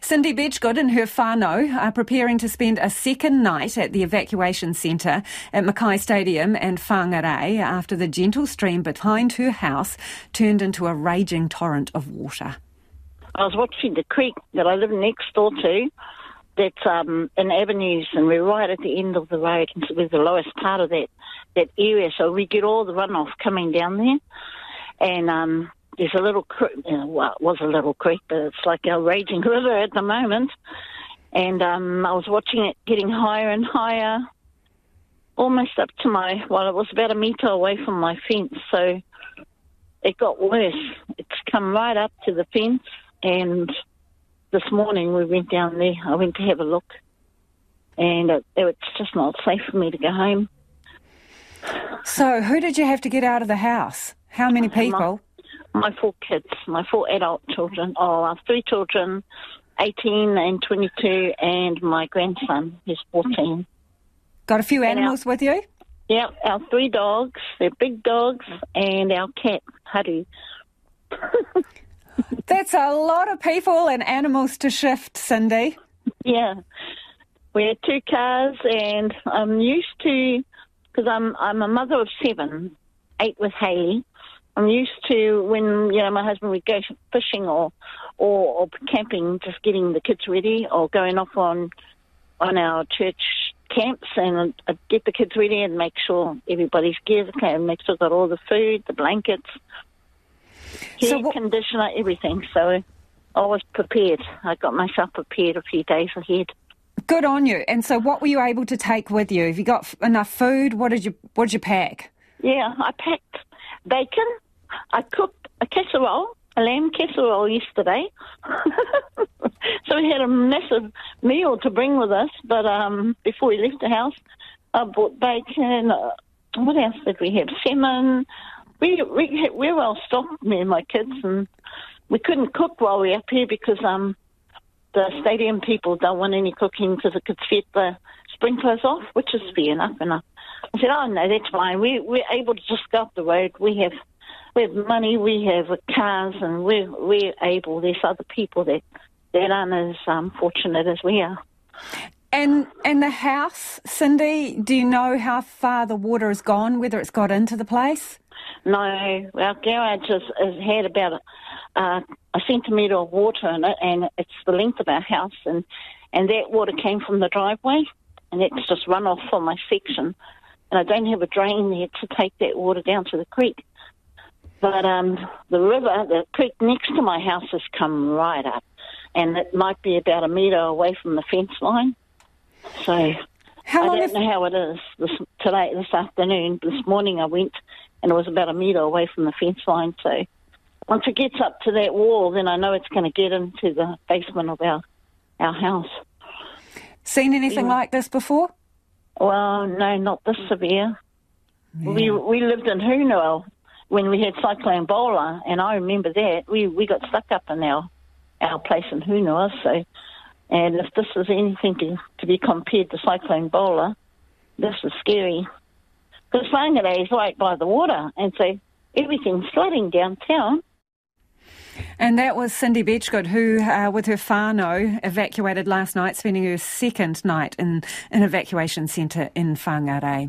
Cindy Bedggood and her whānau are preparing to spend a second night at the evacuation centre at McKay Stadium and Whangarei after the gentle stream behind her house turned into a raging torrent of water. I was watching the creek that I live next door to. That's um, in avenues, and we're right at the end of the road, and so we're the lowest part of that that area. So we get all the runoff coming down there, and um, there's a little creek. Well, it was a little creek, but it's like a raging river at the moment. And um, I was watching it getting higher and higher, almost up to my. Well, it was about a metre away from my fence, so it got worse. It's come right up to the fence and this morning we went down there. I went to have a look, and it, it's just not safe for me to go home. So, who did you have to get out of the house? How many people? My, four kids, my four adult children. Oh, I have three children, 18 and 22, and my grandson, who's 14. Got a few animals our, with you? Yeah, our three dogs. They're big dogs, and our cat, Haru. That's a lot of people and animals to shift, Cindy. Yeah. We had two cars, and I'm used to, because I'm, I'm a mother of seven, eight with Haley. I'm used to when, you know, my husband would go fishing or, or, or camping, just getting the kids ready or going off on, on our church camps and I'd get the kids ready and make sure everybody's geared okay, and make sure got all the food, the blankets, hair so what, conditioner, everything. So I was prepared. I got myself prepared a few days ahead. Good on you. And so, what were you able to take with you? Have you got enough food? What did you What did you pack? Yeah, I packed bacon. I cooked a casserole, a lamb casserole yesterday. so we had a massive meal to bring with us. But um, before we left the house, I bought bacon. Uh, what else did we have? Salmon, we we we're well stocked, me and my kids, and we couldn't cook while we we're up here because um the stadium people don't want any cooking because it could set the sprinklers off, which is fair enough. And I, I said, oh no, that's fine. We we're able to just go up the road. We have we have money, we have cars, and we're we're able. There's other people that that aren't as um, fortunate as we are. And and the house, Cindy, do you know how far the water has gone? Whether it's got into the place? No, our garage has, has had about a, uh, a centimetre of water in it, and it's the length of our house, and and that water came from the driveway, and it's just run off from my section, and I don't have a drain there to take that water down to the creek. But um, the river, the creek next to my house has come right up, and it might be about a metre away from the fence line. So how I don't know how it is this today, this afternoon. This morning I went and it was about a metre away from the fence line. So once it gets up to that wall, then I know it's going to get into the basement of our our house. Seen anything yeah. like this before? Well, no, not this severe. Yeah. We we lived in Hunua when we had Cyclone Bola, and I remember that we we got stuck up in our our place in Hunua. So, and if this is anything to, to be compared to Cyclone Bola, this is scary because Whangarei is right by the water, and so everything's flooding downtown. And that was Cindy Bedggood, who, uh, with her whānau, evacuated last night, spending her second night in an evacuation centre in Whangarei.